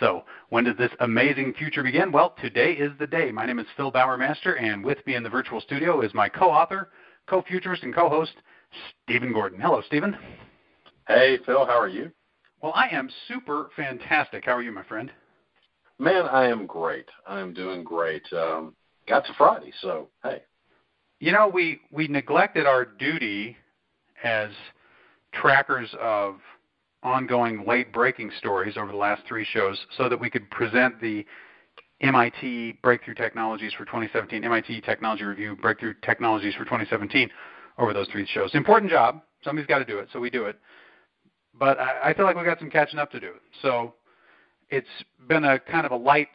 So, when does this amazing future begin? Well, today is the day. My name is Phil Bowermaster, and with me in the virtual studio is my co author, co futurist, and co host, Stephen Gordon. Hello, Stephen. Hey, Phil, how are you? Well, I am super fantastic. How are you, my friend? Man, I am great. I am doing great. Um, got to Friday, so hey. You know, we we neglected our duty as trackers of ongoing late breaking stories over the last three shows so that we could present the MIT Breakthrough Technologies for 2017, MIT Technology Review Breakthrough Technologies for 2017 over those three shows. Important job. Somebody's got to do it, so we do it. But I, I feel like we've got some catching up to do. So it's been a kind of a light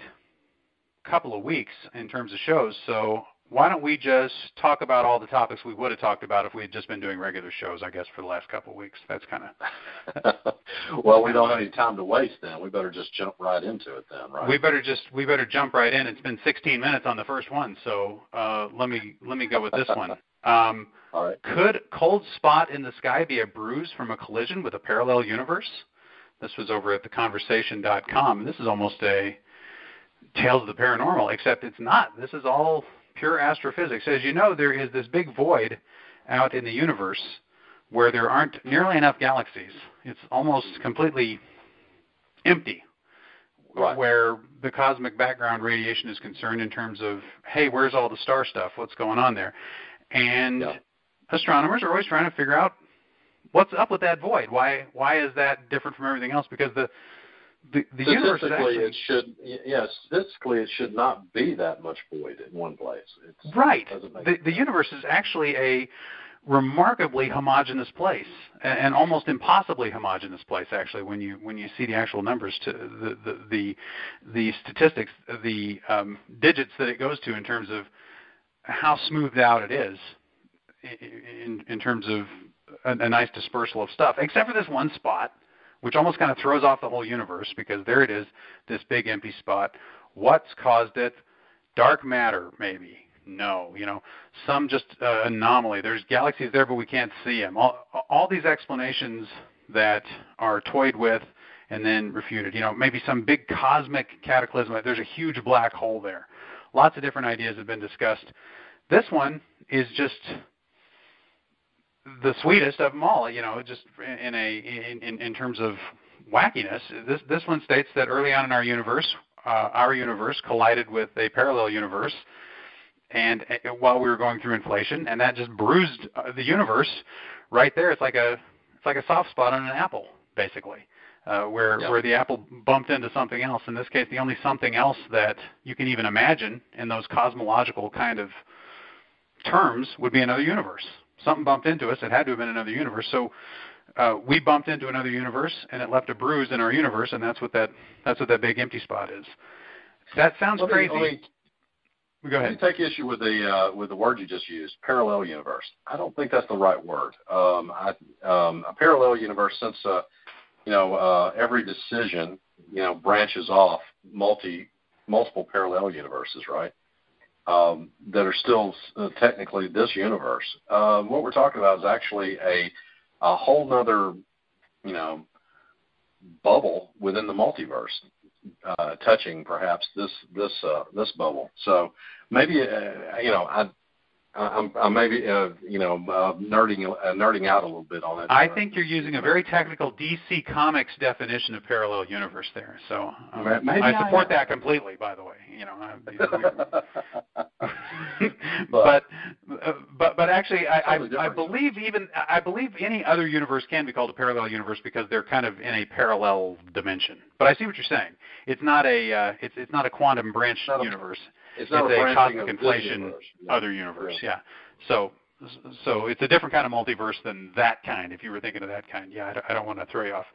couple of weeks in terms of shows. So why don't we just talk about all the topics we would have talked about if we had just been doing regular shows, I guess, for the last couple of weeks. That's kind of. well, we don't have any time to waste then. We better just jump right into it then, right? We better just we better jump right in. It's been 16 minutes on the first one, so uh, let me let me go with this one. Um, all right. Could cold spot in the sky be a bruise from a collision with a parallel universe? This was over at theconversation.com. And this is almost a Tales of the Paranormal, except it's not. This is all pure astrophysics. As you know, there is this big void out in the universe where there aren't nearly enough galaxies. It's almost completely empty. Right. Where the cosmic background radiation is concerned, in terms of, hey, where's all the star stuff? What's going on there? And yeah. astronomers are always trying to figure out what's up with that void. Why why is that different from everything else? Because the the, the universe actually, it should yes statistically it should not be that much void in one place. It's, right. The the universe is actually a remarkably homogeneous place and, and almost impossibly homogeneous place actually when you when you see the actual numbers to the the the, the statistics the um, digits that it goes to in terms of how smoothed out it is in in terms of a, a nice dispersal of stuff except for this one spot which almost kind of throws off the whole universe because there it is, this big empty spot. What's caused it? Dark matter, maybe. No, you know, some just uh, anomaly. There's galaxies there, but we can't see them. All, all these explanations that are toyed with and then refuted. You know, maybe some big cosmic cataclysm. There's a huge black hole there. Lots of different ideas have been discussed. This one is just the sweetest of them all. You know, just in a in, in, in terms of wackiness. This this one states that early on in our universe, uh, our universe collided with a parallel universe, and uh, while we were going through inflation, and that just bruised uh, the universe right there. It's like a it's like a soft spot on an apple, basically. Uh, where yeah. where the apple bumped into something else. In this case, the only something else that you can even imagine in those cosmological kind of terms would be another universe something bumped into us. It had to have been another universe. So uh, we bumped into another universe, and it left a bruise in our universe, and that's what that that's what that big empty spot is. That sounds let crazy. Me, let me, Go ahead. Let me take issue with the uh, with the word you just used, parallel universe. I don't think that's the right word. Um, I, um, a parallel universe, since uh, you know uh, every decision you know branches off multi multiple parallel universes, right? Um, that are still uh, technically this universe. Uh, what we're talking about is actually a a whole nother, you know, bubble within the multiverse, uh, touching perhaps this this uh, this bubble. So maybe uh, you know I I'm, I'm maybe uh, you know uh, nerding uh, nerding out a little bit on it. I think you're using a very technical DC Comics definition of parallel universe there. So um, I support I that completely. By the way, you know. but but, uh, but but actually, I, I, I believe even I believe any other universe can be called a parallel universe because they're kind of in a parallel dimension. But I see what you're saying. It's not a uh, it's it's not a quantum branch universe. A, it's not it's a, a cosmic inflation universe. yeah. other universe. Yeah. yeah. So so it's a different kind of multiverse than that kind. If you were thinking of that kind, yeah, I don't, I don't want to throw you off.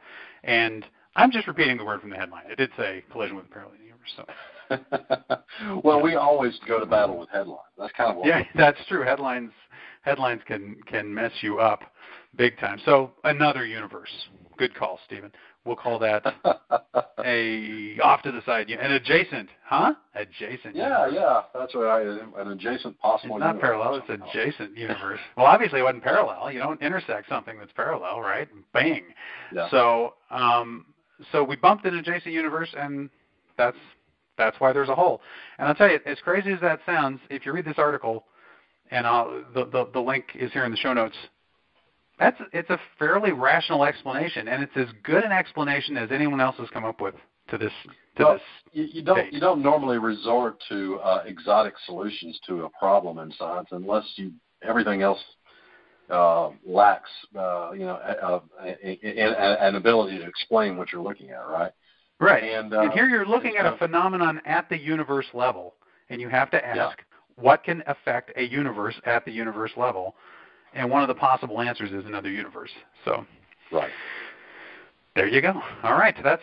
And I'm just repeating the word from the headline. It did say collision with a parallel universe. So well, we always go to battle with headlines. That's kind of what. Yeah, that's true. Headlines headlines can can mess you up big time. So another universe. Good call, Stephen. We'll call that a off to the side, an adjacent, huh? Adjacent. Yeah, universe. yeah, that's what I an adjacent possible. It's not universe. parallel; it's adjacent universe. Well, obviously, it wasn't parallel. You don't intersect something that's parallel, right? Bang. Yeah. So, um, so we bumped an adjacent universe, and that's that's why there's a hole. And I'll tell you, as crazy as that sounds, if you read this article, and I'll, the, the the link is here in the show notes that's it's a fairly rational explanation, and it's as good an explanation as anyone else has come up with to this. To well, this you, you don't date. you don't normally resort to uh, exotic solutions to a problem in science unless you everything else uh, lacks uh, you know uh, an ability to explain what you're looking at, right? Right. And, uh, and here you're looking at a phenomenon at the universe level, and you have to ask yeah. what can affect a universe at the universe level and one of the possible answers is another universe. So, right. There you go. All right, that's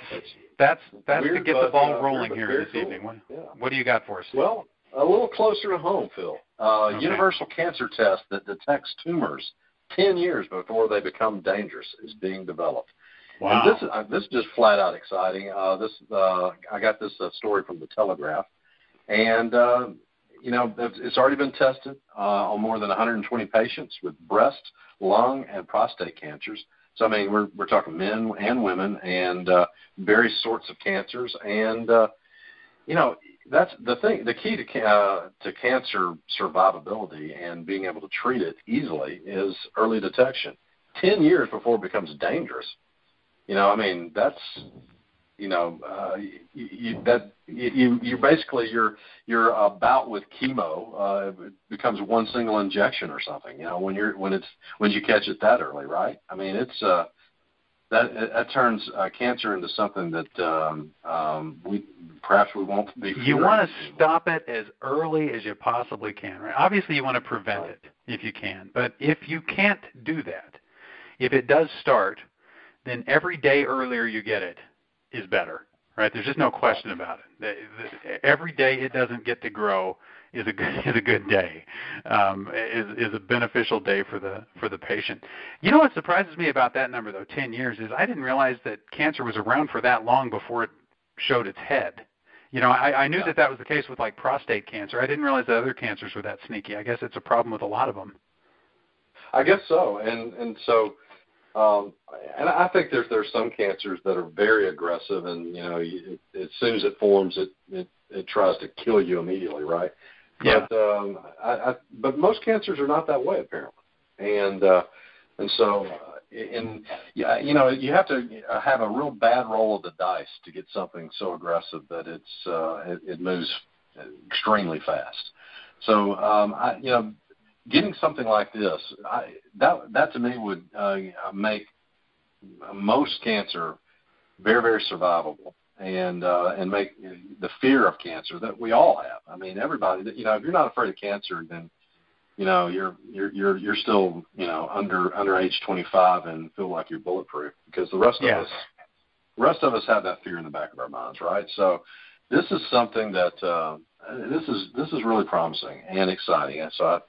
that's that's weird, to get the ball rolling weird, here this cool. evening. What, yeah. what do you got for us? Well, a little closer to home, Phil. Uh, Okay. Universal cancer test that detects tumors 10 years before they become dangerous is being developed. Wow. And this is uh, this is just flat out exciting. Uh, this uh, I got this uh, story from the Telegraph, and uh, you know it's already been tested uh, on more than 120 patients with breast, lung, and prostate cancers. So I mean we're we're talking men and women and uh, various sorts of cancers, and uh, you know that's the thing. The key to uh, to cancer survivability and being able to treat it easily is early detection. Ten years before it becomes dangerous. You know, I mean, that's you know, uh, you, you, that you you basically your your uh, bout with chemo uh, becomes one single injection or something. You know, when you're when it's when you catch it that early, right? I mean, it's uh, that that turns uh, cancer into something that um, um, we perhaps we won't be. You want to stop it as early as you possibly can, right? Obviously, you want to prevent it if you can, but if you can't do that, if it does start, then every day earlier you get it is better, right? There's just no question about it. Every day it doesn't get to grow is a good is a good day, um, is is a beneficial day for the for the patient. You know what surprises me about that number though, 10 years, is I didn't realize that cancer was around for that long before it showed its head. You know, I, I knew Yeah. that that was the case with like prostate cancer. I didn't realize that other cancers were that sneaky. I guess it's a problem with a lot of them. I guess so, and and so, um, and I think there's there's some cancers that are very aggressive, and you know, you, it, as soon as it forms, it, it it tries to kill you immediately, right? Yeah. But um, I, I, but most cancers are not that way apparently, and uh, and so, uh, and yeah, you know, you have to have a real bad roll of the dice to get something so aggressive that it's uh, it, it moves extremely fast. So um, I, you know, getting something like this, I, that that to me would uh, make most cancer very very survivable, and uh, and make the fear of cancer that we all have. I mean, everybody. You know, if you're not afraid of cancer, then you know you're you're you're you're still you know under under age 25 and feel like you're bulletproof because the rest Yeah. of us the rest of us have that fear in the back of our minds, right? So this is something that uh, this is this is really promising and exciting, and so I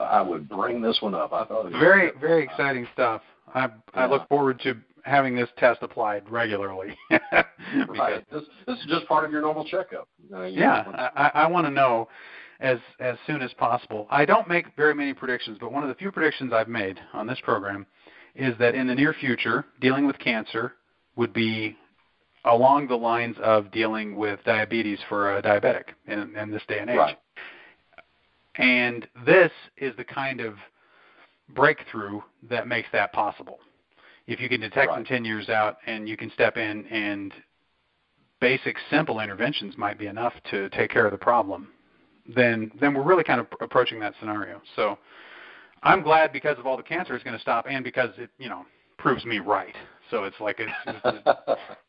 I would bring this one up. I thought it was Very, very exciting stuff. I I look forward to having this test applied regularly. Right. This this is just part of your normal checkup. Uh, you yeah, know, I, I want to know as as soon as possible. I don't make very many predictions, but one of the few predictions I've made on this program is that in the near future, dealing with cancer would be along the lines of dealing with diabetes for a diabetic in, in this day and age. Right. And this is the kind of breakthrough that makes that possible. If you can detect them 10 years out and you can step in and basic simple interventions might be enough to take care of the problem, then then we're really kind of approaching that scenario. So I'm glad because of all the cancer it's going to stop and because it, you know, proves me right. So it's like it's,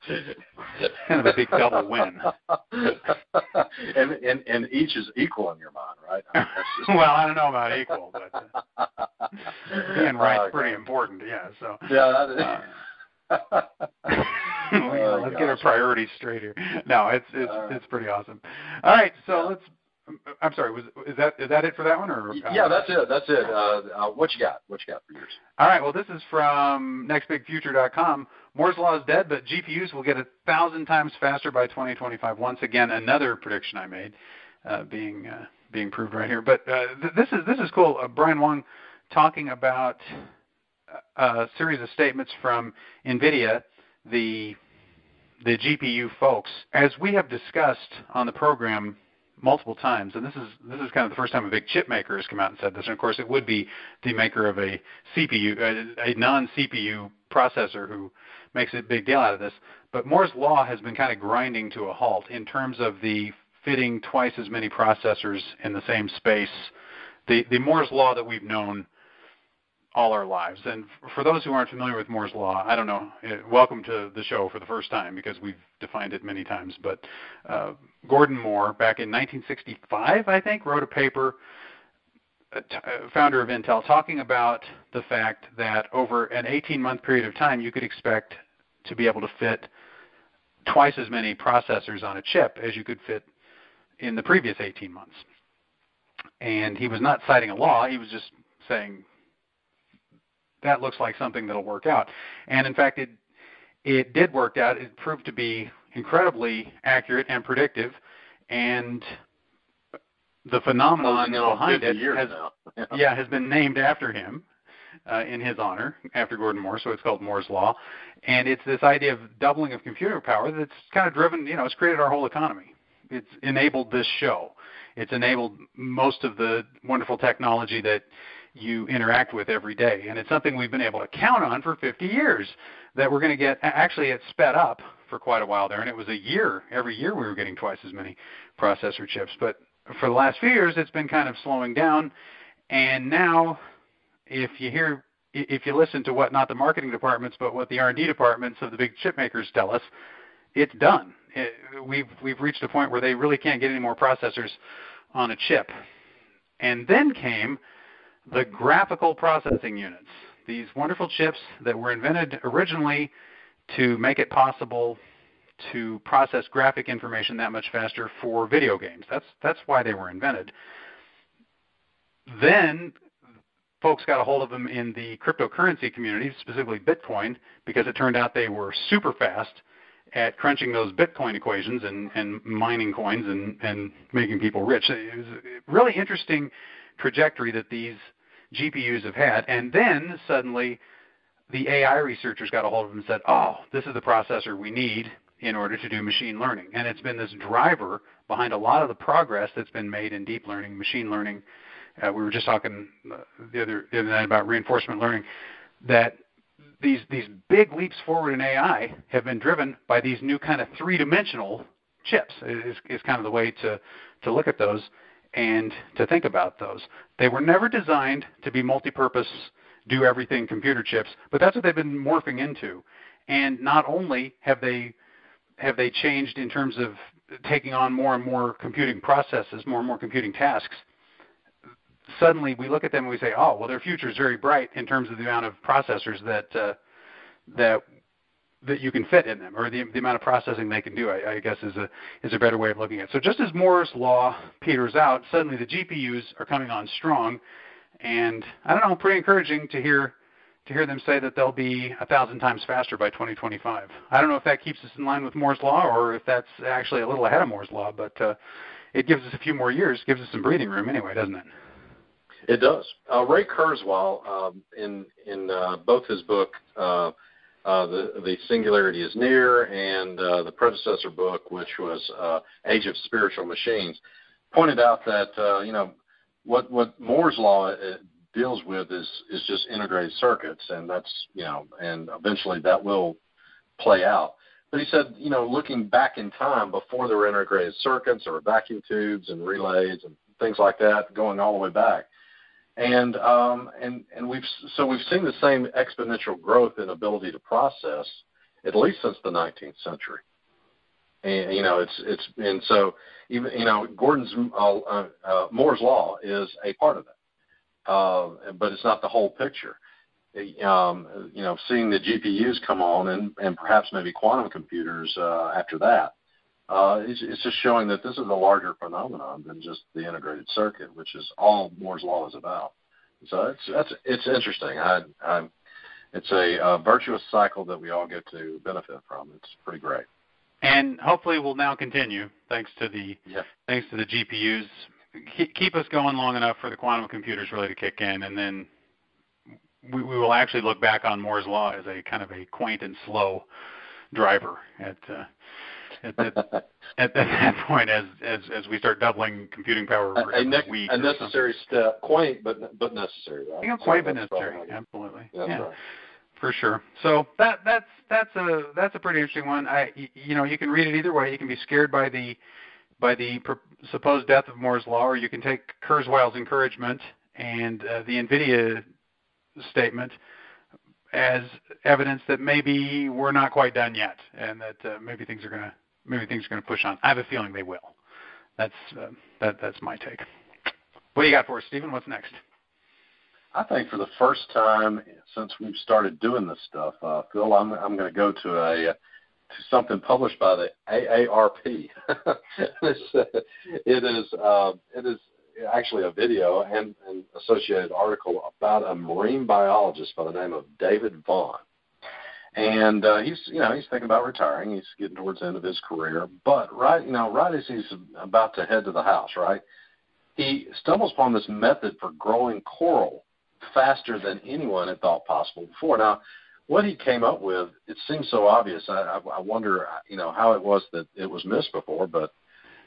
it's kind of a big double win. and, and and each is equal in your mind, right? I mean, just- well, I don't know about equal, but uh, being right's pretty important. Yeah. So Yeah. That is. well, let's get our priorities straight here. No, it's it's uh, it's pretty awesome. All right, so yeah. let's. I'm sorry. Was is that is that it for that one or? Uh, yeah, that's it. That's it. Uh, uh, what you got? What you got for yours? All right. Well, this is from nextbigfuture.com. Moore's law is dead, but GPUs will get a thousand times faster by 2025. Once again, another prediction I made uh, being uh, being proved right here. But uh, th- this is this is cool. Uh, Brian Wang talking about a series of statements from NVIDIA, the the GPU folks, as we have discussed on the program multiple times, and this is this is kind of the first time a big chip maker has come out and said this. And of course, it would be the maker of a CPU, a, a non-CPU processor, who makes a big deal out of this. But Moore's law has been kind of grinding to a halt in terms of the fitting twice as many processors in the same space. The the Moore's law that we've known all our lives. And for those who aren't familiar with Moore's law, I don't know. Eh, welcome to the show for the first time because we've defined it many times. But uh, Gordon Moore, back in 1965, I think, wrote a paper. Uh, founder of Intel, talking about the fact that over an 18-month period of time, you could expect to be able to fit twice as many processors on a chip as you could fit in the previous 18 months. And he was not citing a law; he was just saying that looks like something that'll work out. And in fact, it it did work out. It proved to be incredibly accurate and predictive, and the phenomenon behind it has yeah. yeah. has been named after him uh, in his honor after Gordon Moore. So it's called Moore's law, and it's this idea of doubling of computer power that's kind of driven. You know, it's created our whole economy. It's enabled this show. It's enabled most of the wonderful technology that you interact with every day. And it's something we've been able to count on for 50 years that we're going to get. Actually, it sped up for quite a while there, and it was a year. Every year we were getting twice as many processor chips. But for the last few years, it's been kind of slowing down. And now, if you hear, if you listen to what not the marketing departments, but what the R&D departments of the big chip makers tell us, it's done. It, we've we've reached a point where they really can't get any more processors on a chip. And then came the graphical processing units, these wonderful chips that were invented originally to make it possible to process graphic information that much faster for video games. That's that's why they were invented. Then folks got a hold of them in the cryptocurrency community, specifically Bitcoin, because it turned out they were super fast at crunching those Bitcoin equations and, and mining coins and, and making people rich. It was a really interesting trajectory that these GPUs have had. And then suddenly the AI researchers got a hold of them and said, oh, this is the processor we need in order to do machine learning. And it's been this driver behind a lot of the progress that's been made in deep learning, machine learning. Uh, we were just talking uh, the, other, the other night about reinforcement learning, that these, these big leaps forward in AI have been driven by these new kind of three-dimensional chips is, is kind of the way to, to look at those and to think about those. They were never designed to be multi-purpose, do everything computer chips, but that's what they've been morphing into. And not only have they have they changed in terms of taking on more and more computing processes, more and more computing tasks, suddenly we look at them and we say, oh, well, their future is very bright in terms of the amount of processors that uh, that that you can fit in them, or the, the amount of processing they can do. I, I guess is a is a better way of looking at it. So just as Moore's law peters out, suddenly the GPUs are coming on strong, and I don't know, pretty encouraging to hear to hear them say that they'll be a thousand times faster by 2025. I don't know if that keeps us in line with Moore's law or if that's actually a little ahead of Moore's law, but uh, it gives us a few more years, gives us some breathing room anyway, doesn't it? It does. Uh, Ray Kurzweil, um, in in uh, both his book uh, the the singularity is near, and uh, the predecessor book, which was uh, Age of Spiritual Machines, pointed out that uh, you know what what Moore's law uh, deals with is is just integrated circuits, and that's you know, and eventually that will play out. But he said, you know, looking back in time before there were integrated circuits or vacuum tubes and relays and things like that, going all the way back, and um, and and we've so we've seen the same exponential growth in ability to process at least since the 19th century. And you know it's it's and so even you know Gordon's uh, uh, uh, Moore's law is a part of it, uh, but it's not the whole picture. um, you know, seeing the GPUs come on and, and perhaps maybe quantum computers uh, after that, uh, it's, it's just showing that this is a larger phenomenon than just the integrated circuit, which is all Moore's law is about. So it's that's it's interesting. I, I it's a, a virtuous cycle that we all get to benefit from. It's pretty great. And hopefully, we'll now continue thanks to the yeah. thanks to the GPUs. Keep us going long enough for the quantum computers really to kick in, and then we, we will actually look back on Moore's law as a kind of a quaint and slow driver at uh, at, at, at, that point as, as as we start doubling computing power a, a, ne- a necessary step, quaint but but necessary, right? Yeah, quaint but necessary, absolutely. That's yeah. Right. For sure. So that that's that's a that's a pretty interesting one. I you know you can read it either way. You can be scared by the by the pr- supposed death of Moore's law, or you can take Kurzweil's encouragement and uh, the NVIDIA statement as evidence that maybe we're not quite done yet, and that uh, maybe things are gonna maybe things are gonna push on. I have a feeling they will. That's uh, that that's my take. What do you got for us, Stephen? What's next? I think for the first time since we've started doing this stuff, uh, Phil, I'm I'm going to go to a to something published by the AARP. it's, uh, it is uh, it is actually a video and an associated article about a marine biologist by the name of David Vaughan. And uh, he's, you know, he's thinking about retiring. He's getting towards the end of his career. But right, you know, right as he's about to head to the house, right, he stumbles upon this method for growing coral faster than anyone had thought possible before. Now, what he came up with, it seems so obvious. I, I wonder, you know, how it was that it was missed before, but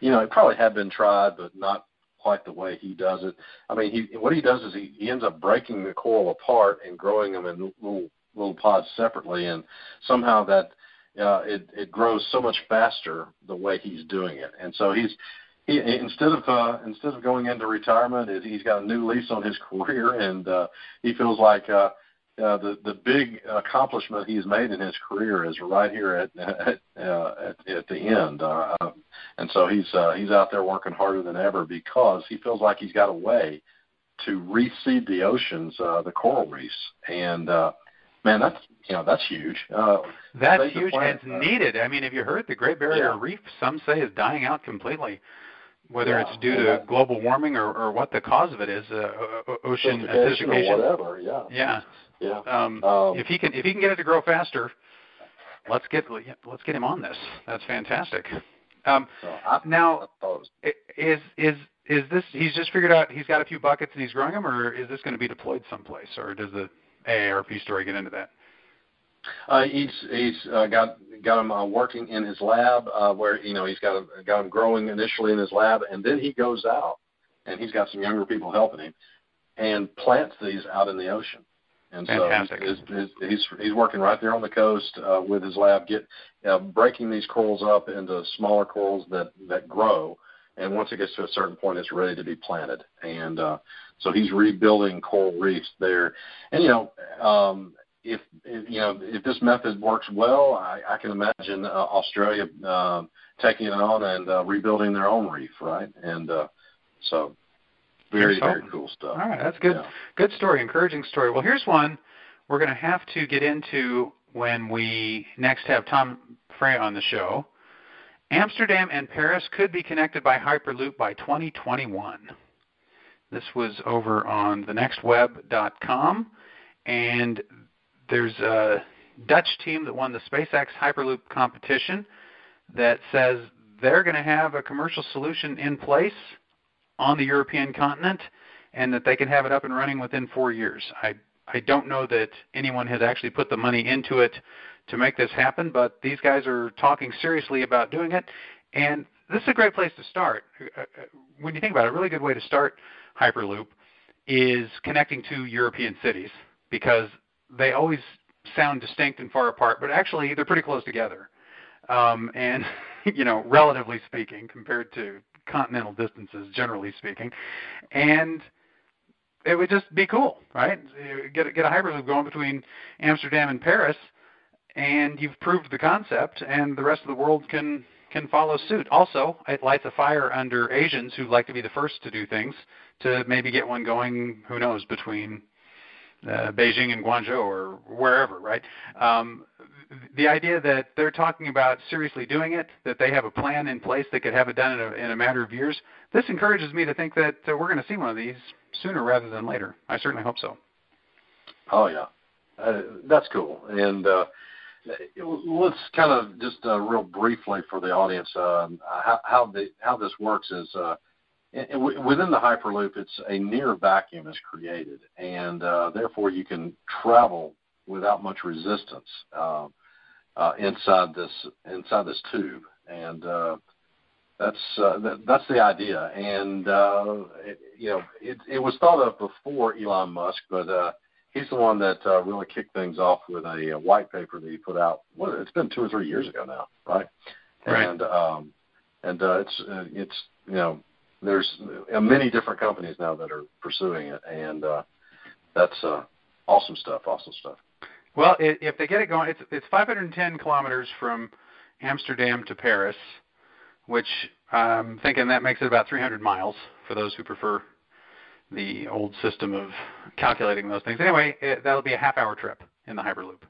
you know, it probably had been tried, but not quite the way he does it. I mean, he what he does is he, he ends up breaking the coral apart and growing them in little little pods separately, and somehow that uh, it it grows so much faster the way he's doing it. And so he's he instead of uh, instead of going into retirement, he's got a new lease on his career, and uh, he feels like uh, uh, the the big accomplishment he's made in his career is right here at at, uh, at, at the end, uh, and so he's uh, he's out there working harder than ever because he feels like he's got a way to reseed the oceans, uh, the coral reefs, and uh, man, that's you know that's huge. Uh, that's huge, and it's uh, needed. I mean, have you heard the Great Barrier yeah. Reef? Some say is dying out completely whether yeah, it's due yeah. to global warming or, or what the cause of it is, uh, ocean acidification whatever. Yeah. Yeah. Yeah. Um, um, if he can if he can get it to grow faster, let's get let's get him on this. That's fantastic. Um, so I, now, I is is is this? He's just figured out he's got a few buckets and he's growing them, or is this going to be deployed someplace, or does the AARP story get into that? Uh, he's he's uh, got got him uh, working in his lab uh, where you know he's got him, got him growing initially in his lab, and then he goes out and he's got some younger people helping him and plants these out in the ocean. And Fantastic. so he's, he's, he's he's working right there on the coast uh, with his lab, get uh, breaking these corals up into smaller corals that that grow. And once it gets to a certain point, it's ready to be planted. And uh, so he's rebuilding coral reefs there. And you know, um, if, if you know if this method works well, I, I can imagine uh, Australia uh, taking it on and uh, rebuilding their own reef, right? And uh, so very very cool stuff. All right, that's good. Yeah. Good story, encouraging story. Well, here's one we're going to have to get into when we next have Tom Frey on the show. Amsterdam and Paris could be connected by Hyperloop by 2021. This was over on thenextweb.com, and there's a Dutch team that won the SpaceX Hyperloop competition that says they're going to have a commercial solution in place on the European continent and that they can have it up and running within four years. I, I don't know that anyone has actually put the money into it to make this happen, but these guys are talking seriously about doing it. And this is a great place to start. Uh, uh, when you think about it, a really good way to start Hyperloop is connecting to European cities because they always sound distinct and far apart, but actually they're pretty close together. Um, and you know, relatively speaking, compared to continental distances, generally speaking, and it would just be cool, right? Get a, get a hyperloop going between Amsterdam and Paris, and you've proved the concept, and the rest of the world can can follow suit. Also, it lights a fire under Asians who like to be the first to do things to maybe get one going. Who knows between uh, Beijing and Guangzhou or wherever, right? Um, the idea that they're talking about seriously doing it, that they have a plan in place that could have it done in a, in a matter of years, this encourages me to think that uh, we're going to see one of these sooner rather than later. I certainly hope so. Oh yeah, uh, that's cool. And uh, let's kind of just uh, real briefly for the audience um, how, how the how this works is. Uh, within the hyperloop, it's a near vacuum is created, and uh, therefore you can travel without much resistance. Uh, uh, inside this inside this tube, and uh, that's uh, that, that's the idea. And it, you know, it, was thought of before Elon Musk, but he's the one that uh, really kicked things off with a, a white paper that he put out. Well, it's been two or three years ago now, right? Right. And um, and uh, it's uh, it's you know there's uh, many different companies now that are pursuing it, and uh, that's uh, awesome stuff. Awesome stuff. Well, if they get it going, it's it's 510 kilometers from Amsterdam to Paris, which I'm thinking that makes it about 300 miles for those who prefer the old system of calculating those things. Anyway, it, that'll be a half-hour trip in the Hyperloop.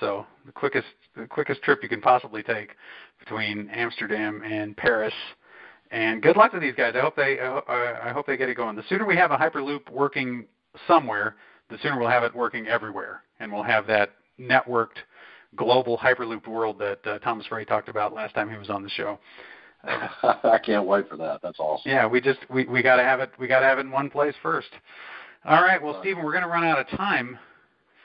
So the quickest the quickest trip you can possibly take between Amsterdam and Paris. And good luck to these guys. I hope they I hope they get it going. The sooner we have a Hyperloop working somewhere, the sooner we'll have it working everywhere, and we'll have that networked global hyperloop world that uh, Thomas Frey talked about last time he was on the show. I can't wait for that. That's awesome. Yeah, we just we we got to have it. We got to have it in one place first. All right. Well, Stephen, we're going to run out of time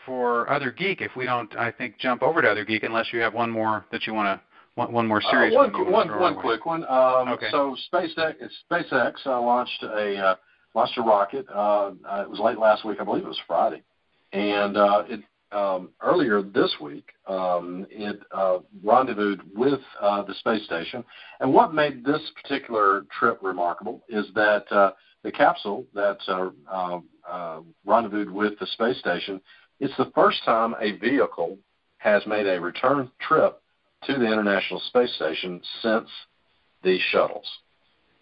for Other Geek if we don't. I think jump over to Other Geek unless you have one more that you want to. One, one more serious uh, one. One, one, one quick one. Um, okay. So SpaceX, SpaceX uh, launched a uh, launched a rocket. Uh, it was late last week, I believe it was Friday, and uh, it um, earlier this week um, it uh, rendezvoused with uh, the space station. And what made this particular trip remarkable is that uh, the capsule that uh, uh, uh, rendezvoused with the space station. It's the first time a vehicle has made a return trip to the International Space Station since the shuttles.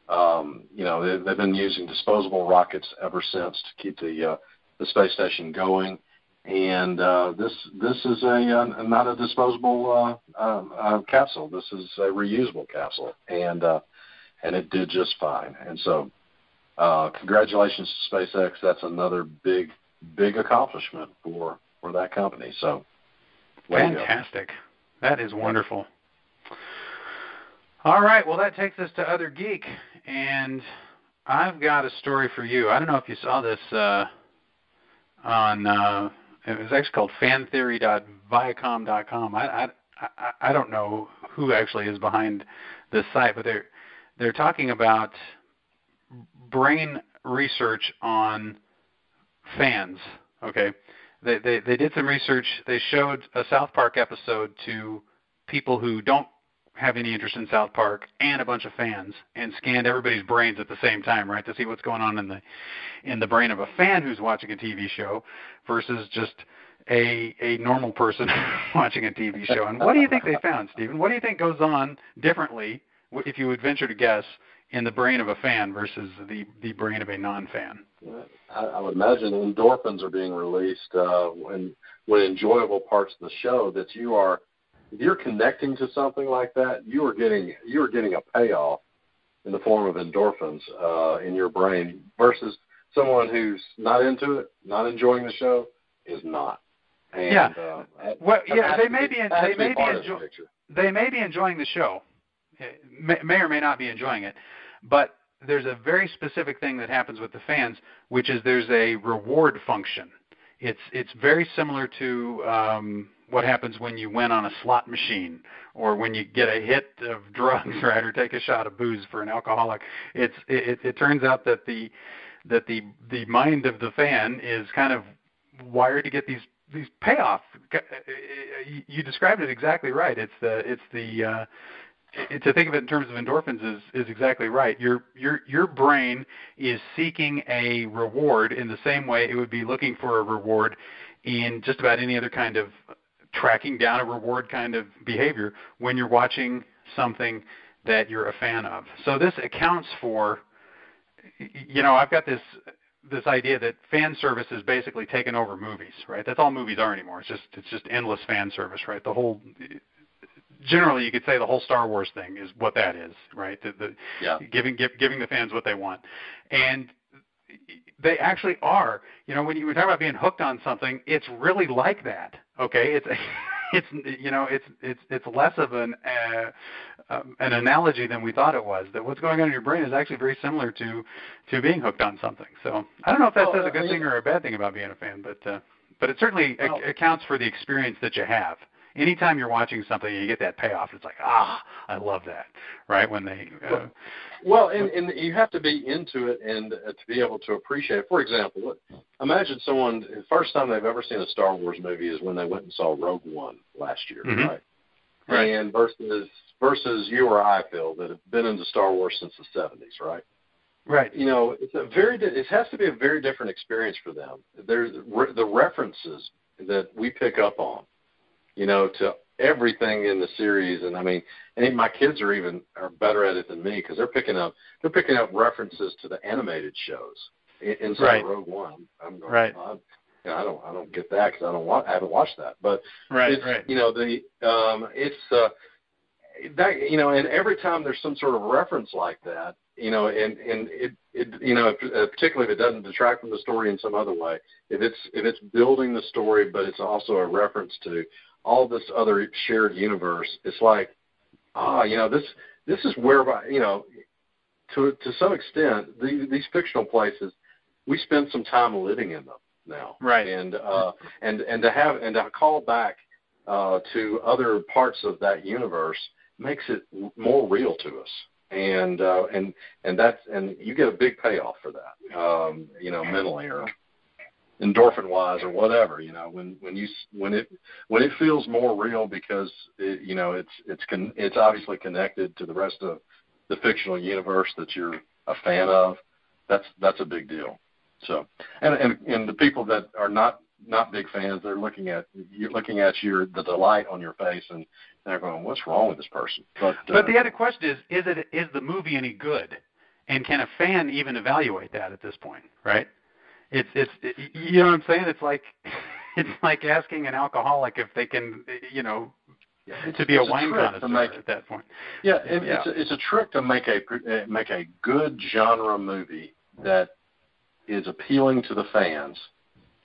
Um, you know, they, they've been using disposable rockets ever since to keep the the space station going, and uh, this this is a uh, not a disposable uh, uh, uh, capsule. This is a reusable capsule, and uh, and it did just fine. And so, uh, congratulations to SpaceX. That's another big big accomplishment for for that company. So, fantastic. That is wonderful. All right, well that takes us to other geek, and I've got a story for you. I don't know if you saw this uh, on. It was actually called fantheory.viacom.com. I, I I I don't know who actually is behind this site, but they're they're talking about brain research on fans. Okay, they they they did some research. They showed a South Park episode to people who don't have any interest in South Park and a bunch of fans and scanned everybody's brains at the same time, right, to see what's going on in the in the brain of a fan who's watching a TV show versus just a a normal person watching a TV show. And what do you think they found, Stephen? What do you think goes on differently, if you would venture to guess, in the brain of a fan versus the the brain of a non-fan? I, I would imagine endorphins are being released uh, when when enjoyable parts of the show that you are if you're connecting to something like that, you are getting you are getting a payoff in the form of endorphins uh, in your brain versus someone who's not into it, not enjoying the show, is not. And, yeah. Uh, well, yeah, they may be, be they may be enjoying they may be enjoying the show, may, may or may not be enjoying it, but there's a very specific thing that happens with the fans, which is there's a reward function. It's it's very similar to um, what happens when you win on a slot machine or when you get a hit of drugs right or take a shot of booze for an alcoholic. It's it, it turns out that the that the the mind of the fan is kind of wired to get these these payoff. You described it exactly right. It's the it's the uh to think of it in terms of endorphins is is exactly right. Your your your brain is seeking a reward in the same way it would be looking for a reward in just about any other kind of tracking down a reward kind of behavior when you're watching something that you're a fan of. So this accounts for, you know, I've got this this idea that fan service is basically taken over movies, right? That's all movies are anymore. It's just it's just endless fan service, right? The whole generally you could say the whole Star Wars thing is what that is, right? The, the yeah. giving give, giving the fans what they want, and they actually are. You know, when you talk about being hooked on something, it's really like that. Okay, it's it's you know it's it's it's less of an uh, um, an analogy than we thought it was. That what's going on in your brain is actually very similar to to being hooked on something. So I don't know if that well, says a good mean, thing or a bad thing about being a fan, but uh, but it certainly well, accounts for the experience that you have anytime you're watching something and you get that payoff, it's like, ah, I love that, right? When they. Uh, well, and, and you have to be into it and uh, to be able to appreciate it. For example, imagine someone, the first time they've ever seen a Star Wars movie is when they went and saw Rogue One last year, mm-hmm. right? Right. And versus versus you or I, Phil, that have been into Star Wars since the 70s, right? Right. You know, it's a very. It has to be a very different experience for them. There's the references that we pick up on you know, to everything in the series. And I mean, and my kids are even are better at it than me because they're picking up they're picking up references to the animated shows inside right. Rogue One. I'm going, right. Oh, you know, I don't I don't get that because I don't want I haven't watched that. But right, it's, right. You know the um, it's uh, that you know, and every time there's some sort of reference like that, you know, and and it it you know, particularly if it doesn't detract from the story in some other way, if it's if it's building the story, but it's also a reference to all this other shared universe, it's like, ah, you know, this this is where, you know, to to some extent, the, these fictional places, we spend some time living in them now, right? And uh, and and to have and to call back uh, to other parts of that universe makes it more real to us and uh, and and that's and you get a big payoff for that, um, you know, mentally or endorphin wise or whatever you know when when you when it when it feels more real because it, you know it's it's con- it's obviously connected to the rest of the fictional universe that you're a fan of that's that's a big deal. So and and and the people that are not not big fans they're looking at you're looking at your the delight on your face and they're going what's wrong with this person? But but uh, the other question is is it is the movie any good? And can a fan even evaluate that at this point right it's it's it, you know what I'm saying? It's like it's like asking an alcoholic if they can you know yeah, to be a wine connoisseur make, at that point. Yeah, it, yeah. it's a, it's a trick to make a uh, make a good genre movie that is appealing to the fans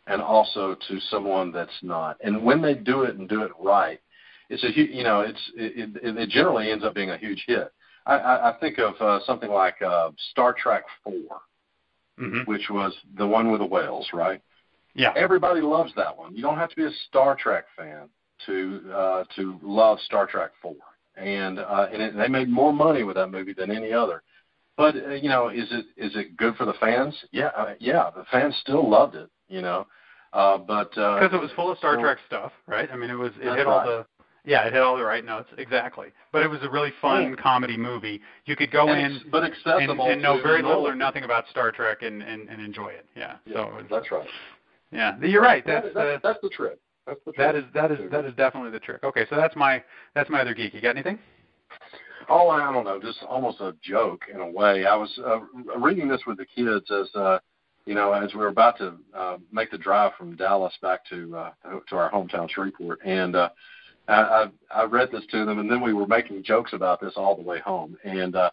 and also to someone that's not. And when they do it and do it right, it's a you know it's it, it, it generally ends up being a huge hit. I, I, I think of uh, something like uh, Star Trek Four mm-hmm. which was the one with the whales, right? Yeah. Everybody loves that one. You don't have to be a Star Trek fan to uh, to love Star Trek Four, and uh, and it, they made more money with that movie than any other. But uh, you know, is it is it good for the fans? Yeah, uh, yeah, the fans still loved it. You know, uh, but because uh, it was full of Star Trek stuff, right? I mean, it was it hit all the yeah, it hit all the right notes exactly. But it was a really fun yeah. comedy movie. You could go and in, but accessible, and, and know very know. little or nothing about Star Trek and and, and enjoy it. Yeah. yeah so that's right. Yeah, you're right. That's that, that's, that's the trick. That's the trick. That is that is that is definitely the trick. Okay, so that's my that's my other geek. You got anything? Oh, I don't know, just almost a joke in a way. I was uh, reading this with the kids as uh, you know, as we were about to uh, make the drive from Dallas back to uh, to our hometown Shreveport, and uh, I, I, I read this to them, and then we were making jokes about this all the way home. And uh,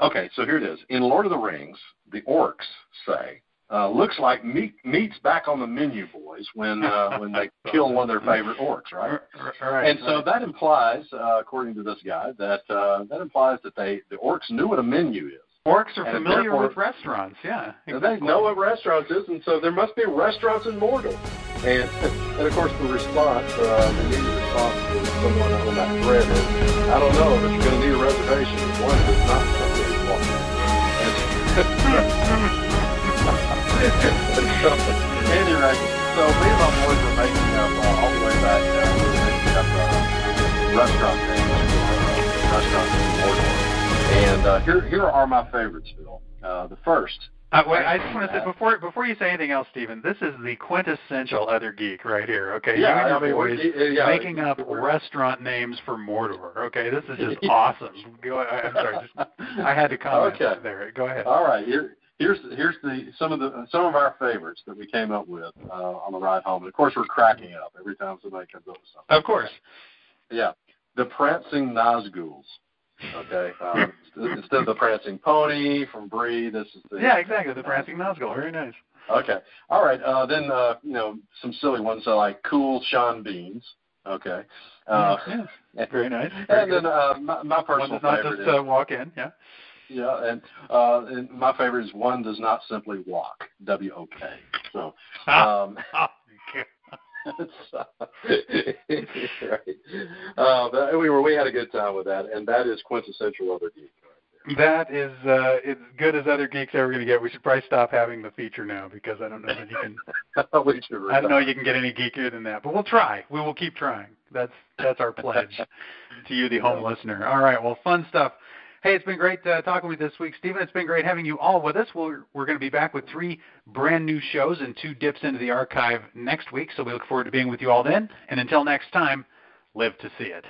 okay, so here it is. In Lord of the Rings, the orcs say, uh, "Looks like meat, meat's back on the menu, boys." When uh, when they kill one of their favorite orcs, right? right and so that implies, uh, according to this guy, that uh, that implies that they the orcs knew what a menu is. Orcs are and familiar with restaurants, yeah. Exactly. They know what restaurants is, and so there must be restaurants in Mordor. And, and of course, the response, uh, the immediate response to someone on that thread is, I don't know, but you're going to need a reservation. One does not something and, and so, anyway, so me and my boys were making up uh, all the way back. Uh, we were making up uh, restaurant names, uh, restaurants in Mordor. And uh, here, here are my favorites, Phil. Uh, the first. Uh, wait, I just want to say before before you say anything else, Stephen. This is the quintessential other geek right here. Okay, yeah, you and your boys yeah, making up restaurant names for Mordor. Okay, this is just awesome. Go, I, I'm sorry, just, I had to comment okay. there. Go ahead. All right, here here's here's the some of the some of our favorites that we came up with uh, on the ride home. And of course, we're cracking up every time somebody comes up with something. Of course. Yeah, the prancing Nazguls. Okay, um, instead of the prancing pony from Bree, this is the yeah, exactly the prancing Nazgul. Very nice. Okay, all right. Uh, then uh, you know some silly ones uh, like cool Sean Beans. Okay. Uh, yeah, very nice. Very and good. then uh, my, my personal one does not favorite just is, uh, walk in. Yeah. Yeah, and, uh, and my favorite is one does not simply walk. W O K. So. Um, right. Uh, but we were we had a good time with that, and that is quintessential other geek. That is uh, as good as other geeks ever going to get. We should probably stop having the feature now because I don't know that you can. I don't know you can get any geekier than that, but we'll try. We will keep trying. That's that's our pledge to you, the home listener. All right. Well, fun stuff. Hey, it's been great uh, talking with you this week, Stephen. It's been great having you all with us. We're, we're going to be back with three brand new shows and two dips into the archive next week, so we look forward to being with you all then. And until next time, live to see it.